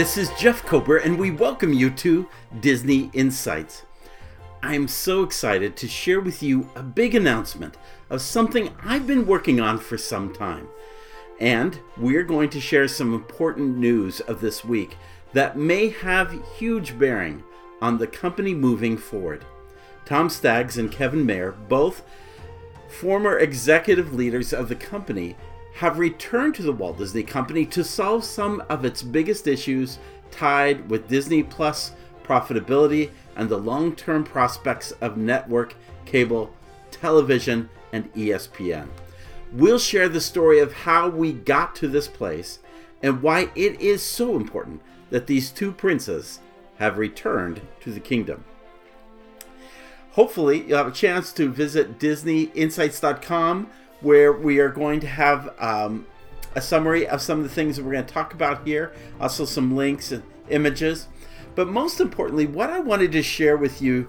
Hi, this is Jeff Kober, and we welcome you to Disney Insights. I am so excited to share with you a big announcement of something I've been working on for some time. And we're going to share some important news of this week that may have huge bearing on the company moving forward. Tom Staggs and Kevin Mayer, both former executive leaders of the company, have returned to the Walt Disney Company to solve some of its biggest issues tied with Disney Plus profitability and the long term prospects of network, cable, television, and ESPN. We'll share the story of how we got to this place and why it is so important that these two princes have returned to the kingdom. Hopefully, you'll have a chance to visit DisneyInsights.com where we are going to have um, a summary of some of the things that we're going to talk about here, also some links and images. But most importantly, what I wanted to share with you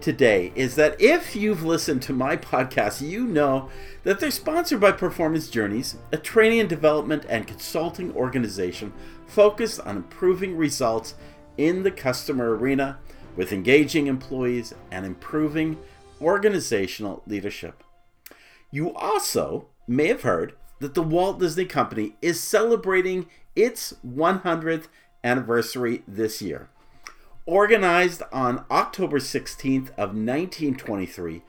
today is that if you've listened to my podcast, you know that they're sponsored by Performance Journeys, a training and development and consulting organization focused on improving results in the customer arena with engaging employees and improving organizational leadership. You also may have heard that the Walt Disney Company is celebrating its 100th anniversary this year. Organized on October 16th of 1923,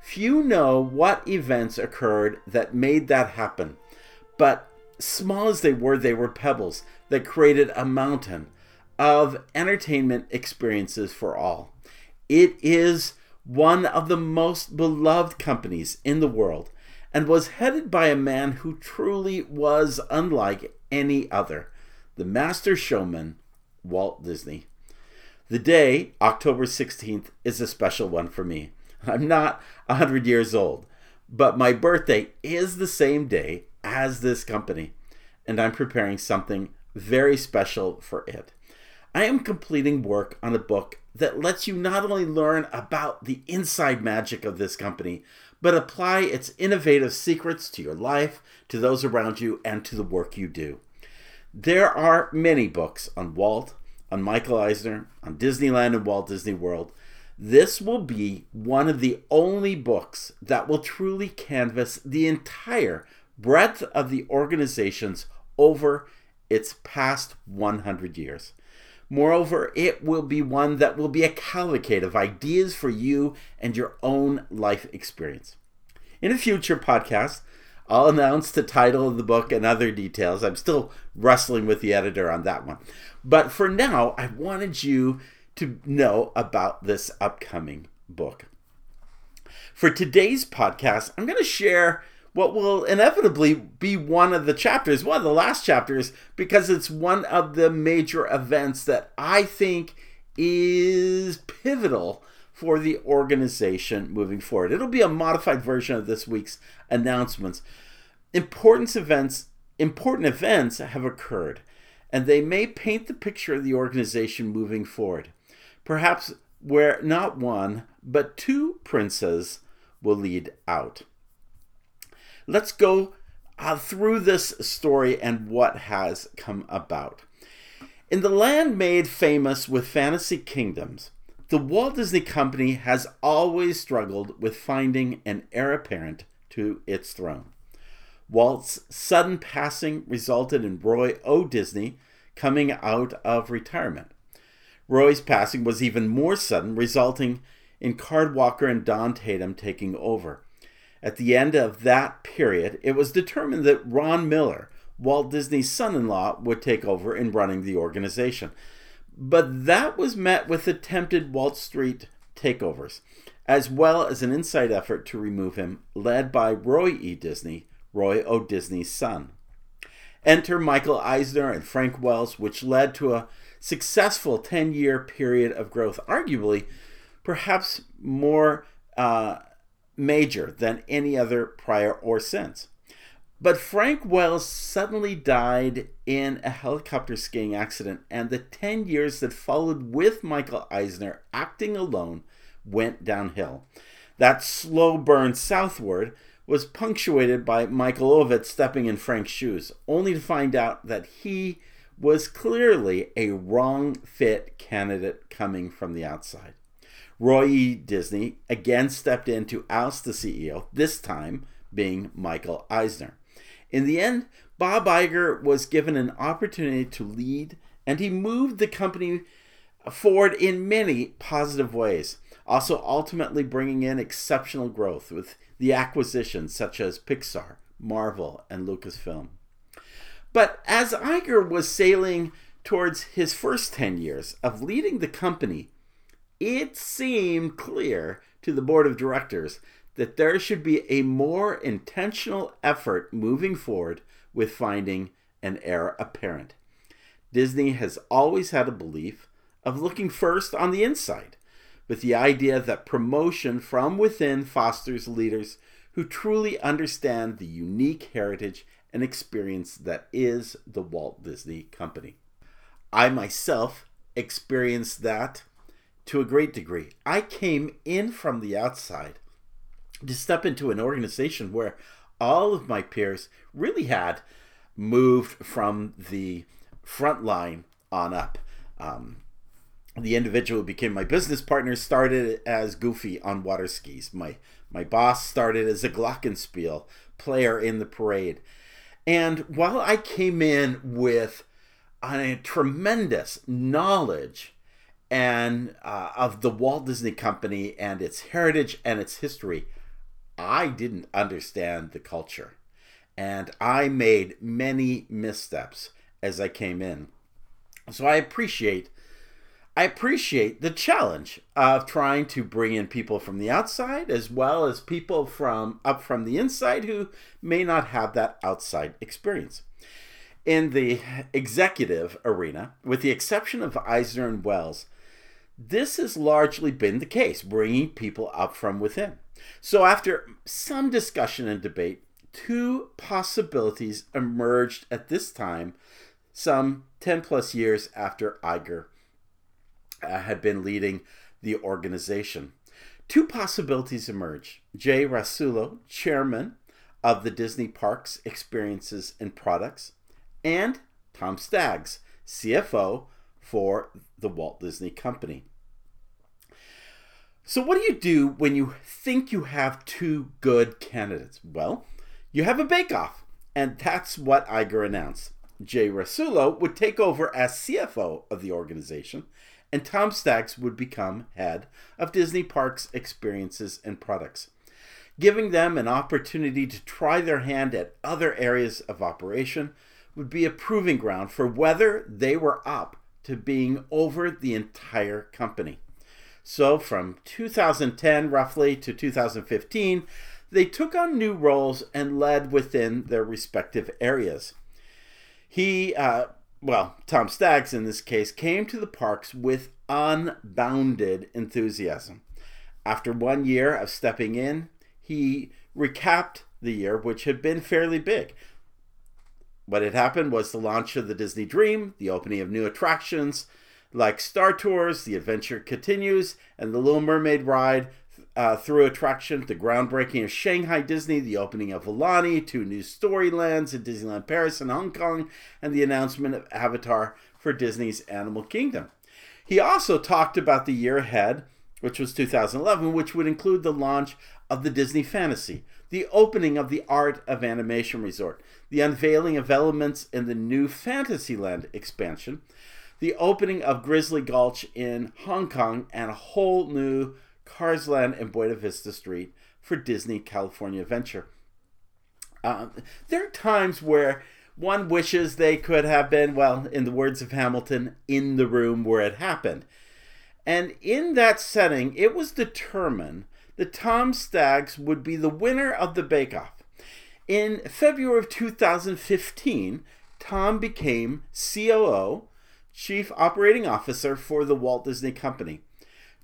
few know what events occurred that made that happen. But small as they were, they were pebbles that created a mountain of entertainment experiences for all. It is one of the most beloved companies in the world, and was headed by a man who truly was unlike any other the master showman, Walt Disney. The day, October 16th, is a special one for me. I'm not 100 years old, but my birthday is the same day as this company, and I'm preparing something very special for it. I am completing work on a book that lets you not only learn about the inside magic of this company, but apply its innovative secrets to your life, to those around you, and to the work you do. There are many books on Walt, on Michael Eisner, on Disneyland and Walt Disney World. This will be one of the only books that will truly canvas the entire breadth of the organizations over its past 100 years. Moreover, it will be one that will be a cavalcade of ideas for you and your own life experience. In a future podcast, I'll announce the title of the book and other details. I'm still wrestling with the editor on that one. But for now, I wanted you to know about this upcoming book. For today's podcast, I'm going to share what will inevitably be one of the chapters, one of the last chapters, because it's one of the major events that I think is pivotal for the organization moving forward. It'll be a modified version of this week's announcements. Important events, important events have occurred, and they may paint the picture of the organization moving forward. Perhaps where not one, but two princes will lead out let's go uh, through this story and what has come about. In the land made famous with fantasy kingdoms, the Walt Disney Company has always struggled with finding an heir apparent to its throne. Walt's sudden passing resulted in Roy O. Disney coming out of retirement. Roy's passing was even more sudden, resulting in Card Walker and Don Tatum taking over. At the end of that period, it was determined that Ron Miller, Walt Disney's son in law, would take over in running the organization. But that was met with attempted Wall Street takeovers, as well as an inside effort to remove him, led by Roy E. Disney, Roy O. Disney's son. Enter Michael Eisner and Frank Wells, which led to a successful 10 year period of growth, arguably perhaps more uh, major than any other prior or since. But Frank Wells suddenly died in a helicopter skiing accident, and the 10 years that followed with Michael Eisner acting alone went downhill. That slow burn southward was punctuated by Michael Ovitz stepping in Frank's shoes, only to find out that he was clearly a wrong fit candidate coming from the outside. Roy E. Disney again stepped in to oust the CEO, this time being Michael Eisner. In the end, Bob Iger was given an opportunity to lead, and he moved the company forward in many positive ways, also ultimately bringing in exceptional growth with the acquisitions such as Pixar, Marvel, and Lucasfilm. But as Iger was sailing towards his first 10 years of leading the company, it seemed clear to the board of directors that there should be a more intentional effort moving forward with finding an heir apparent. Disney has always had a belief of looking first on the inside, with the idea that promotion from within fosters leaders who truly understand the unique heritage and experience that is the Walt Disney Company. I myself experienced that to a great degree. I came in from the outside to step into an organization where all of my peers really had moved from the front line on up. Um, the individual who became my business partner started as Goofy on water skis. My my boss started as a glockenspiel player in the parade. And while I came in with a tremendous knowledge and uh, of the Walt Disney Company and its heritage and its history, I didn't understand the culture. And I made many missteps as I came in. So I appreciate I appreciate the challenge of trying to bring in people from the outside as well as people from up from the inside who may not have that outside experience. In the executive arena, with the exception of Eisner and Wells, this has largely been the case, bringing people up from within. So, after some discussion and debate, two possibilities emerged at this time, some 10 plus years after Iger uh, had been leading the organization. Two possibilities emerged. Jay Rasulo, chairman of the Disney Parks Experiences and Products, and Tom Staggs, CFO for the Walt Disney Company. So, what do you do when you think you have two good candidates? Well, you have a bake off, and that's what Iger announced. Jay Rasulo would take over as CFO of the organization, and Tom Staggs would become head of Disney Parks Experiences and Products, giving them an opportunity to try their hand at other areas of operation would be a proving ground for whether they were up to being over the entire company. So, from 2010 roughly to 2015, they took on new roles and led within their respective areas. He, uh, well, Tom Staggs in this case, came to the parks with unbounded enthusiasm. After one year of stepping in, he recapped the year, which had been fairly big. What had happened was the launch of the Disney Dream, the opening of new attractions like Star Tours, The Adventure Continues, and the Little Mermaid ride uh, through attraction, the groundbreaking of Shanghai Disney, the opening of Aulani, two new Storylands at Disneyland Paris and Hong Kong, and the announcement of Avatar for Disney's Animal Kingdom. He also talked about the year ahead, which was 2011, which would include the launch of the Disney Fantasy, the opening of the Art of Animation Resort, the unveiling of elements in the new Fantasyland expansion, the opening of Grizzly Gulch in Hong Kong, and a whole new Cars Land and Buena Vista Street for Disney California Adventure. Um, there are times where one wishes they could have been, well, in the words of Hamilton, in the room where it happened. And in that setting, it was determined that Tom Staggs would be the winner of the Bake Off. In February of 2015, Tom became COO, Chief Operating Officer for the Walt Disney Company.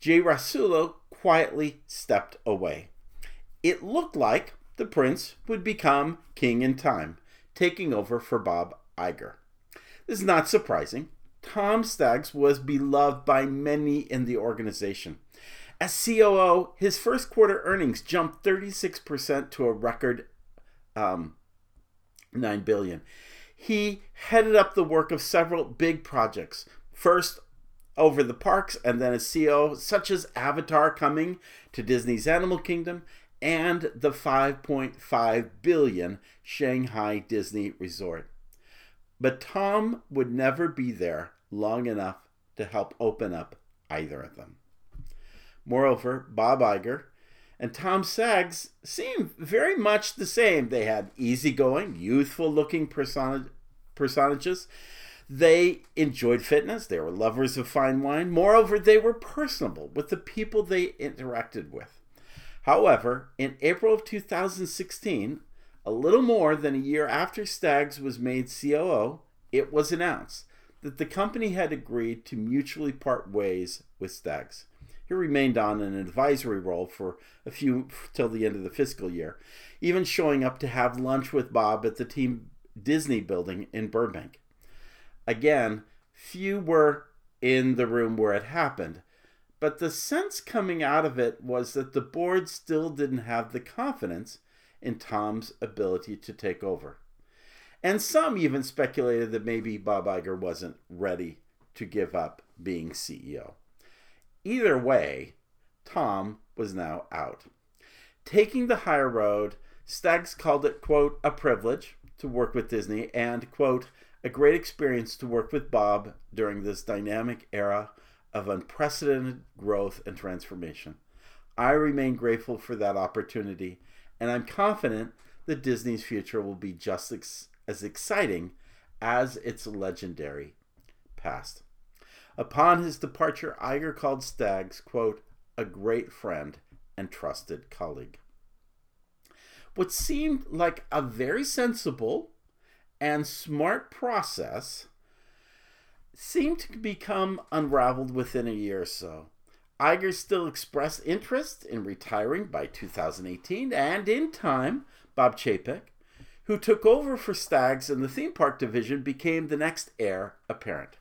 Jay Rasulo quietly stepped away. It looked like the prince would become king in time, taking over for Bob Iger. This is not surprising. Tom Staggs was beloved by many in the organization. As COO, his first quarter earnings jumped 36% to a record um, 9 billion. He headed up the work of several big projects. First, over the parks, and then as CEO, such as Avatar coming to Disney's Animal Kingdom and the 5.5 billion Shanghai Disney Resort. But Tom would never be there long enough to help open up either of them. Moreover, Bob Iger and Tom Staggs seem very much the same. They had easygoing, youthful looking persona- personages. They enjoyed fitness. They were lovers of fine wine. Moreover, they were personable with the people they interacted with. However, in April of 2016, a little more than a year after Staggs was made COO, it was announced that the company had agreed to mutually part ways with Staggs. He remained on an advisory role for a few till the end of the fiscal year, even showing up to have lunch with Bob at the Team Disney building in Burbank. Again, few were in the room where it happened, but the sense coming out of it was that the board still didn't have the confidence in Tom's ability to take over. And some even speculated that maybe Bob Iger wasn't ready to give up being CEO. Either way, Tom was now out. Taking the higher road, Staggs called it, quote, a privilege to work with Disney and, quote, a great experience to work with Bob during this dynamic era of unprecedented growth and transformation. I remain grateful for that opportunity, and I'm confident that Disney's future will be just ex- as exciting as its legendary past. Upon his departure, Iger called Staggs, quote, a great friend and trusted colleague. What seemed like a very sensible and smart process seemed to become unraveled within a year or so. Iger still expressed interest in retiring by 2018, and in time, Bob Chapek, who took over for Staggs in the theme park division, became the next heir apparent.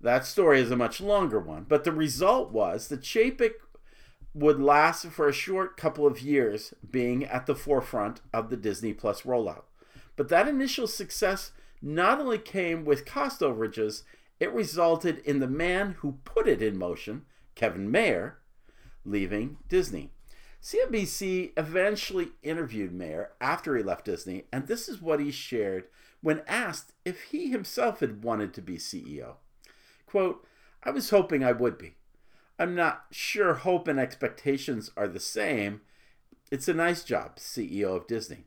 That story is a much longer one, but the result was that Chapek would last for a short couple of years, being at the forefront of the Disney Plus rollout. But that initial success not only came with cost overages, it resulted in the man who put it in motion, Kevin Mayer, leaving Disney. CNBC eventually interviewed Mayer after he left Disney, and this is what he shared when asked if he himself had wanted to be CEO. Quote, I was hoping I would be. I'm not sure hope and expectations are the same. It's a nice job, CEO of Disney.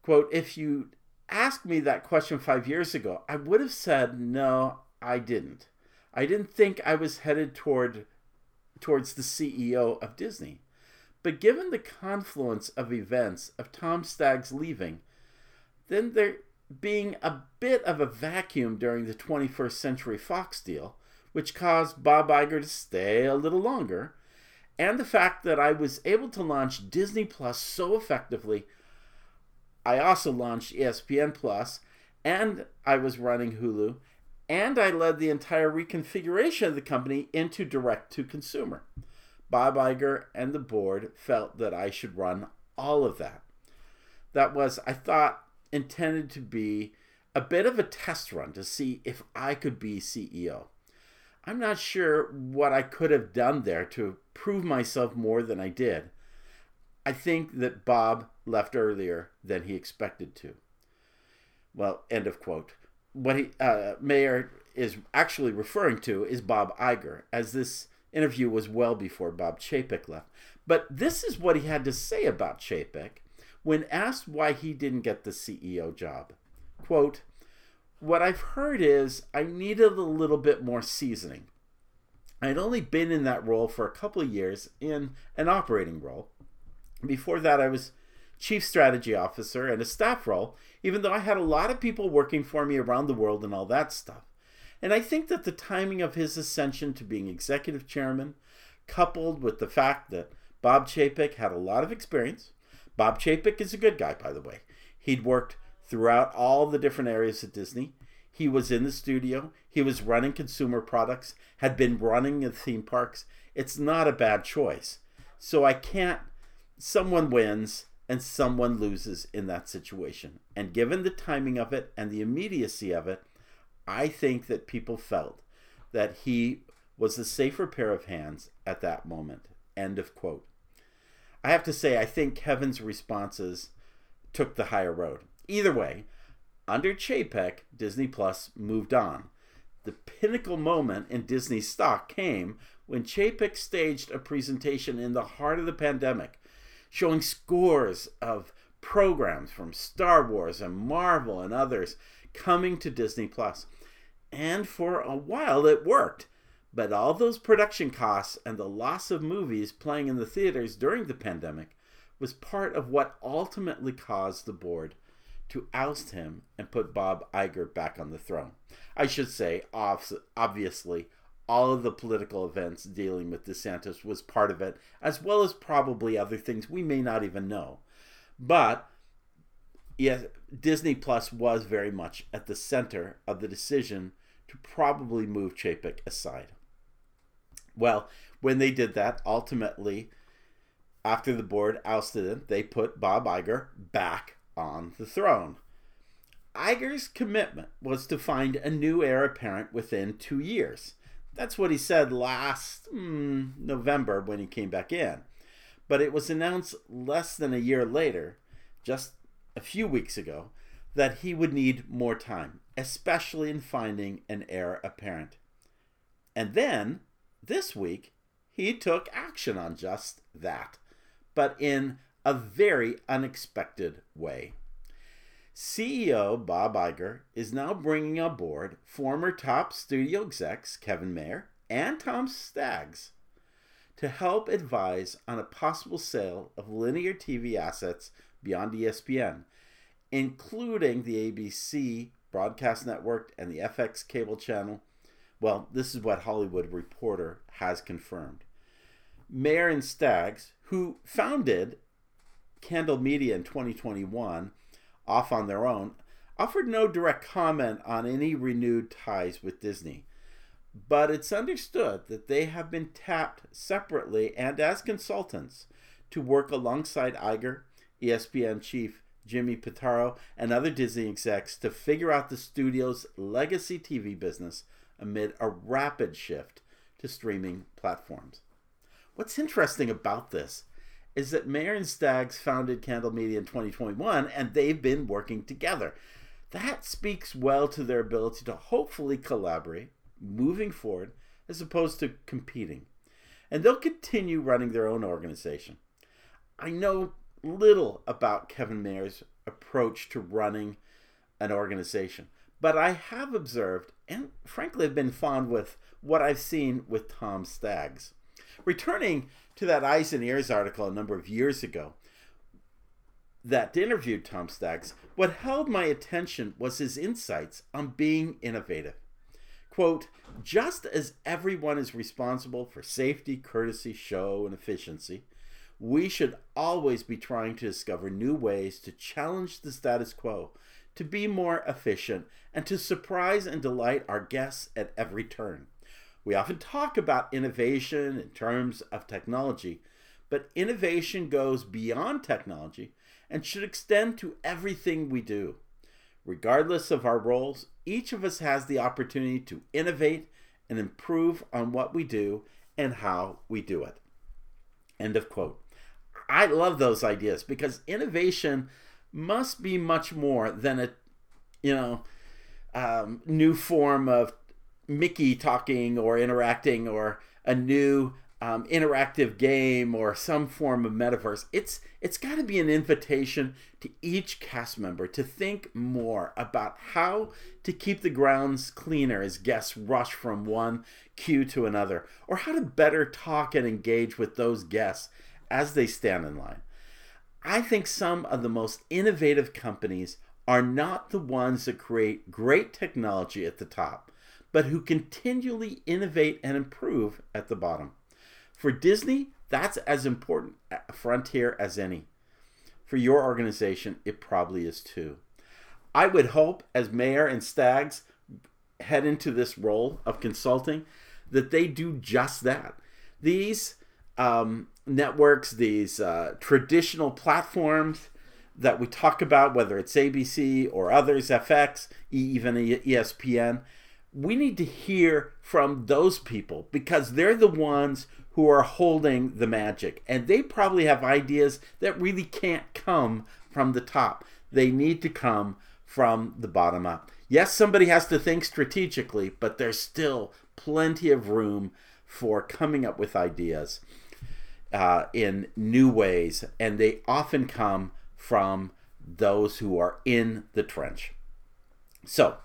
Quote, if you asked me that question five years ago, I would have said, no, I didn't. I didn't think I was headed toward towards the CEO of Disney. But given the confluence of events of Tom Staggs leaving, then there being a bit of a vacuum during the 21st Century Fox deal, which caused Bob Iger to stay a little longer, and the fact that I was able to launch Disney Plus so effectively I also launched ESPN Plus, and I was running Hulu, and I led the entire reconfiguration of the company into direct to consumer. Bob Iger and the board felt that I should run all of that. That was, I thought, intended to be a bit of a test run to see if I could be CEO. I'm not sure what I could have done there to prove myself more than I did. I think that Bob left earlier than he expected to. Well, end of quote. What he, uh, Mayer is actually referring to is Bob Iger, as this interview was well before Bob Chapek left. But this is what he had to say about Chapek when asked why he didn't get the CEO job. Quote, What I've heard is I needed a little bit more seasoning. I'd only been in that role for a couple of years in an operating role. Before that, I was chief strategy officer and a staff role, even though I had a lot of people working for me around the world and all that stuff. And I think that the timing of his ascension to being executive chairman, coupled with the fact that Bob Chapek had a lot of experience, Bob Chapek is a good guy, by the way. He'd worked throughout all the different areas at Disney. He was in the studio. He was running consumer products, had been running the theme parks. It's not a bad choice. So I can't, someone wins and someone loses in that situation. And given the timing of it and the immediacy of it, I think that people felt that he was the safer pair of hands at that moment. End of quote. I have to say, I think Kevin's responses took the higher road. Either way, under Chapek, Disney Plus moved on. The pinnacle moment in Disney stock came when Chapek staged a presentation in the heart of the pandemic, showing scores of programs from Star Wars and Marvel and others coming to Disney Plus. And for a while it worked. But all those production costs and the loss of movies playing in the theaters during the pandemic was part of what ultimately caused the board to oust him and put Bob Iger back on the throne. I should say, obviously, all of the political events dealing with DeSantis was part of it, as well as probably other things we may not even know. But yes, Disney Plus was very much at the center of the decision to probably move Chapek aside. Well, when they did that, ultimately, after the board ousted him, they put Bob Iger back on the throne. Iger's commitment was to find a new heir apparent within two years. That's what he said last mm, November when he came back in. But it was announced less than a year later, just a few weeks ago, that he would need more time, especially in finding an heir apparent. And then, this week, he took action on just that, but in a very unexpected way. CEO Bob Iger is now bringing aboard former top studio execs Kevin Mayer and Tom Staggs to help advise on a possible sale of linear TV assets beyond ESPN, including the ABC broadcast network and the FX cable channel. Well, this is what Hollywood Reporter has confirmed. Mayer and Staggs, who founded Candle Media in 2021, off on their own, offered no direct comment on any renewed ties with Disney. But it's understood that they have been tapped separately and as consultants to work alongside Iger, ESPN chief Jimmy Pitaro, and other Disney execs to figure out the studio's legacy TV business amid a rapid shift to streaming platforms. What's interesting about this is that Mayer and Staggs founded Candle Media in 2021 and they've been working together. That speaks well to their ability to hopefully collaborate moving forward as opposed to competing. And they'll continue running their own organization. I know little about Kevin Mayer's approach to running an organization, but I have observed and frankly have been fond with what I've seen with Tom Staggs. Returning to that Eyes and Ears article a number of years ago that interviewed Tom Staggs, what held my attention was his insights on being innovative. Quote, just as everyone is responsible for safety, courtesy, show, and efficiency, we should always be trying to discover new ways to challenge the status quo, to be more efficient, and to surprise and delight our guests at every turn. We often talk about innovation in terms of technology, but innovation goes beyond technology and should extend to everything we do. Regardless of our roles, each of us has the opportunity to innovate and improve on what we do and how we do it. End of quote. I love those ideas because innovation must be much more than a, you know, um, new form of Mickey talking or interacting or a new um, interactive game or some form of metaverse. It's it's got to be an invitation to each cast member to think more about how to keep the grounds cleaner as guests rush from one queue to another, or how to better talk and engage with those guests as they stand in line. I think some of the most innovative companies are not the ones that create great technology at the top but who continually innovate and improve at the bottom. For Disney, that's as important a frontier as any. For your organization, it probably is too. I would hope, as Mayer and Staggs head into this role of consulting, that they do just that. These um, networks, these uh, traditional platforms that we talk about, whether it's ABC or others, FX, even ESPN, we need to hear from those people because they're the ones who are holding the magic. And they probably have ideas that really can't come from the top. They need to come from the bottom up. Yes, somebody has to think strategically, but there's still plenty of room for coming up with ideas uh, in new ways. And they often come from those who are in the trench. So,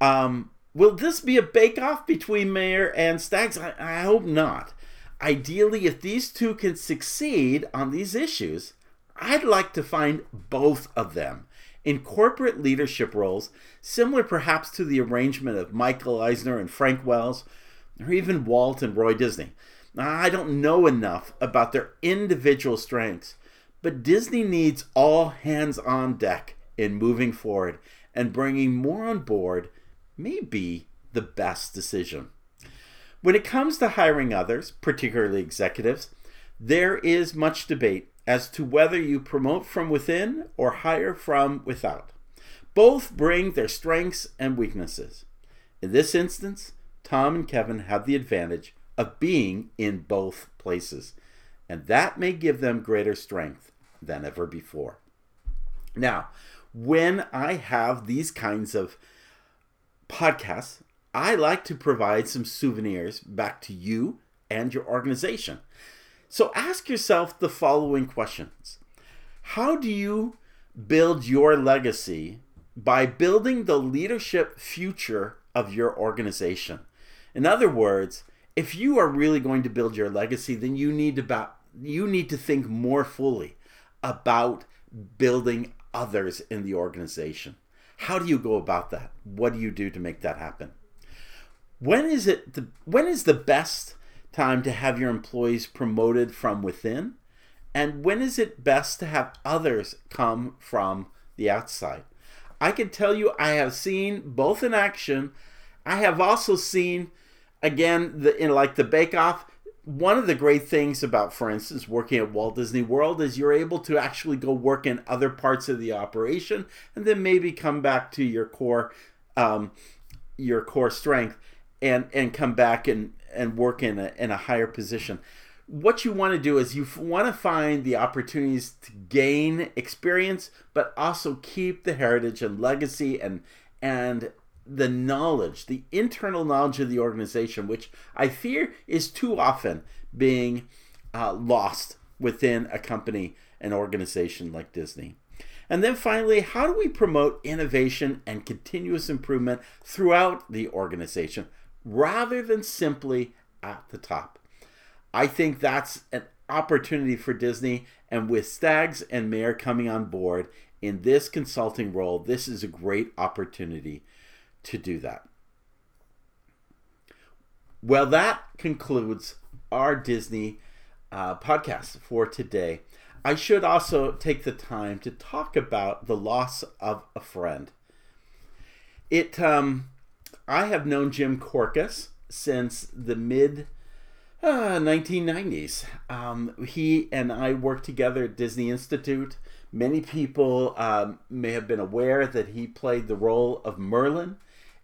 um, will this be a bake off between Mayer and Staggs? I, I hope not. Ideally, if these two can succeed on these issues, I'd like to find both of them in corporate leadership roles, similar perhaps to the arrangement of Michael Eisner and Frank Wells, or even Walt and Roy Disney. I don't know enough about their individual strengths but Disney needs all hands on deck in moving forward, and bringing more on board may be the best decision. When it comes to hiring others, particularly executives, there is much debate as to whether you promote from within or hire from without. Both bring their strengths and weaknesses. In this instance, Tom and Kevin have the advantage of being in both places, and that may give them greater strength than ever before. Now, when I have these kinds of podcasts, I like to provide some souvenirs back to you and your organization. So ask yourself the following questions How do you build your legacy by building the leadership future of your organization? In other words, if you are really going to build your legacy, then you need to you need to think more fully about building others in the organization. How do you go about that? What do you do to make that happen? When is it the, when is the best time to have your employees promoted from within? And when is it best to have others come from the outside? I can tell you I have seen both in action. I have also seen again the in like the bake off one of the great things about, for instance, working at Walt Disney World is you're able to actually go work in other parts of the operation and then maybe come back to your core, um, your core strength, and and come back and and work in a in a higher position. What you want to do is you want to find the opportunities to gain experience, but also keep the heritage and legacy and and the knowledge, the internal knowledge of the organization, which I fear is too often being uh, lost within a company, an organization like Disney. And then finally, how do we promote innovation and continuous improvement throughout the organization rather than simply at the top? I think that's an opportunity for Disney. And with Staggs and Mayer coming on board in this consulting role, this is a great opportunity to do that. Well, that concludes our Disney uh, podcast for today. I should also take the time to talk about the loss of a friend. It, um, I have known Jim Korkis since the mid uh, 1990s. Um, he and I worked together at Disney Institute. Many people um, may have been aware that he played the role of Merlin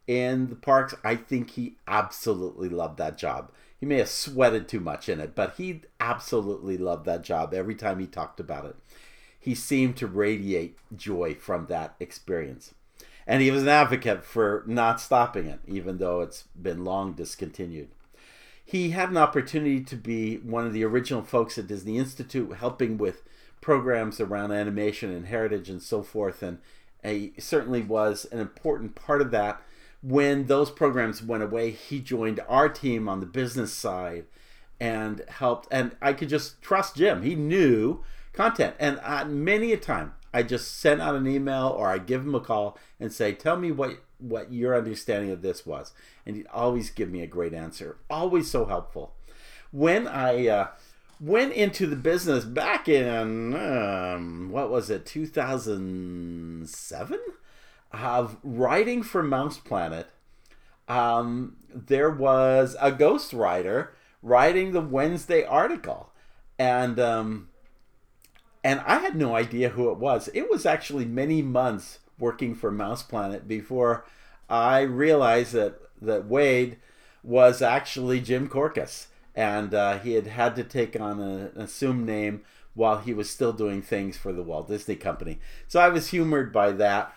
in the parks. I think he absolutely loved that job. He may have sweated too much in it, but he absolutely loved that job every time he talked about it. He seemed to radiate joy from that experience. And he was an advocate for not stopping it, even though it's been long discontinued. He had an opportunity to be one of the original folks at Disney Institute, helping with programs around animation and heritage and so forth. And he certainly was an important part of that when those programs went away, he joined our team on the business side and helped. And I could just trust Jim. He knew content. And uh, many a time, I just sent out an email or I give him a call and say, "Tell me what what your understanding of this was," and he'd always give me a great answer. Always so helpful. When I uh, went into the business back in um, what was it, two thousand seven? Of writing for Mouse Planet, um, there was a ghost writer writing the Wednesday article, and um, and I had no idea who it was. It was actually many months working for Mouse Planet before I realized that that Wade was actually Jim Korkis, and uh, he had had to take on a, an assumed name while he was still doing things for the Walt Disney Company. So I was humored by that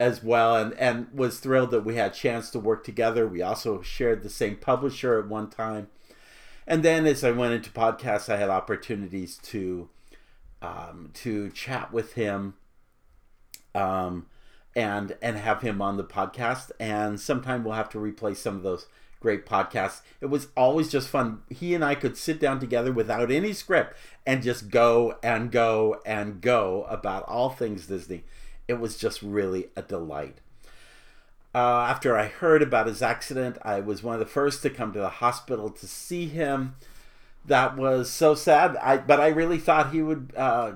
as well, and and was thrilled that we had a chance to work together. We also shared the same publisher at one time, and then as I went into podcasts, I had opportunities to um, to chat with him. Um, and and have him on the podcast. And sometime we'll have to replay some of those great podcasts. It was always just fun. He and I could sit down together without any script and just go and go and go about all things Disney. It was just really a delight. Uh, after I heard about his accident, I was one of the first to come to the hospital to see him. That was so sad. I but I really thought he would uh,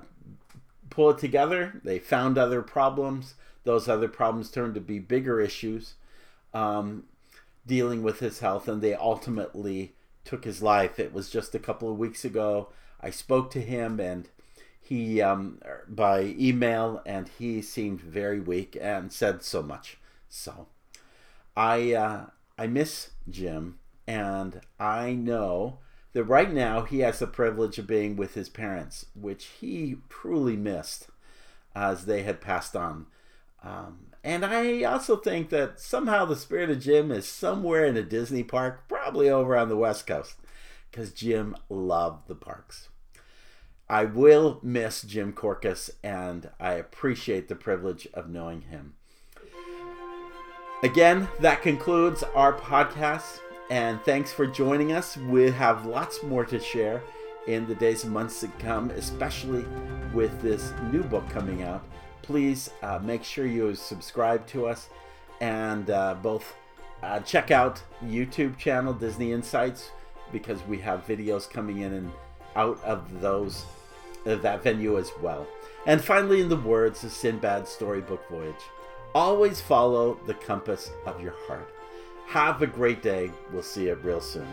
pull it together. They found other problems. Those other problems turned to be bigger issues. Um, dealing with his health, and they ultimately took his life. It was just a couple of weeks ago. I spoke to him, and he um, by email, and he seemed very weak and said so much. So, I uh, I miss Jim, and I know that right now he has the privilege of being with his parents, which he truly missed as they had passed on. Um, and I also think that somehow the spirit of Jim is somewhere in a Disney park, probably over on the West Coast, because Jim loved the parks. I will miss Jim Korkis, and I appreciate the privilege of knowing him. Again, that concludes our podcast, and thanks for joining us. We have lots more to share in the days and months to come, especially with this new book coming out please uh, make sure you subscribe to us and uh, both uh, check out YouTube channel Disney Insights because we have videos coming in and out of those that venue as well. And finally, in the words of Sindbad's storybook voyage, always follow the compass of your heart. Have a great day. We'll see you real soon.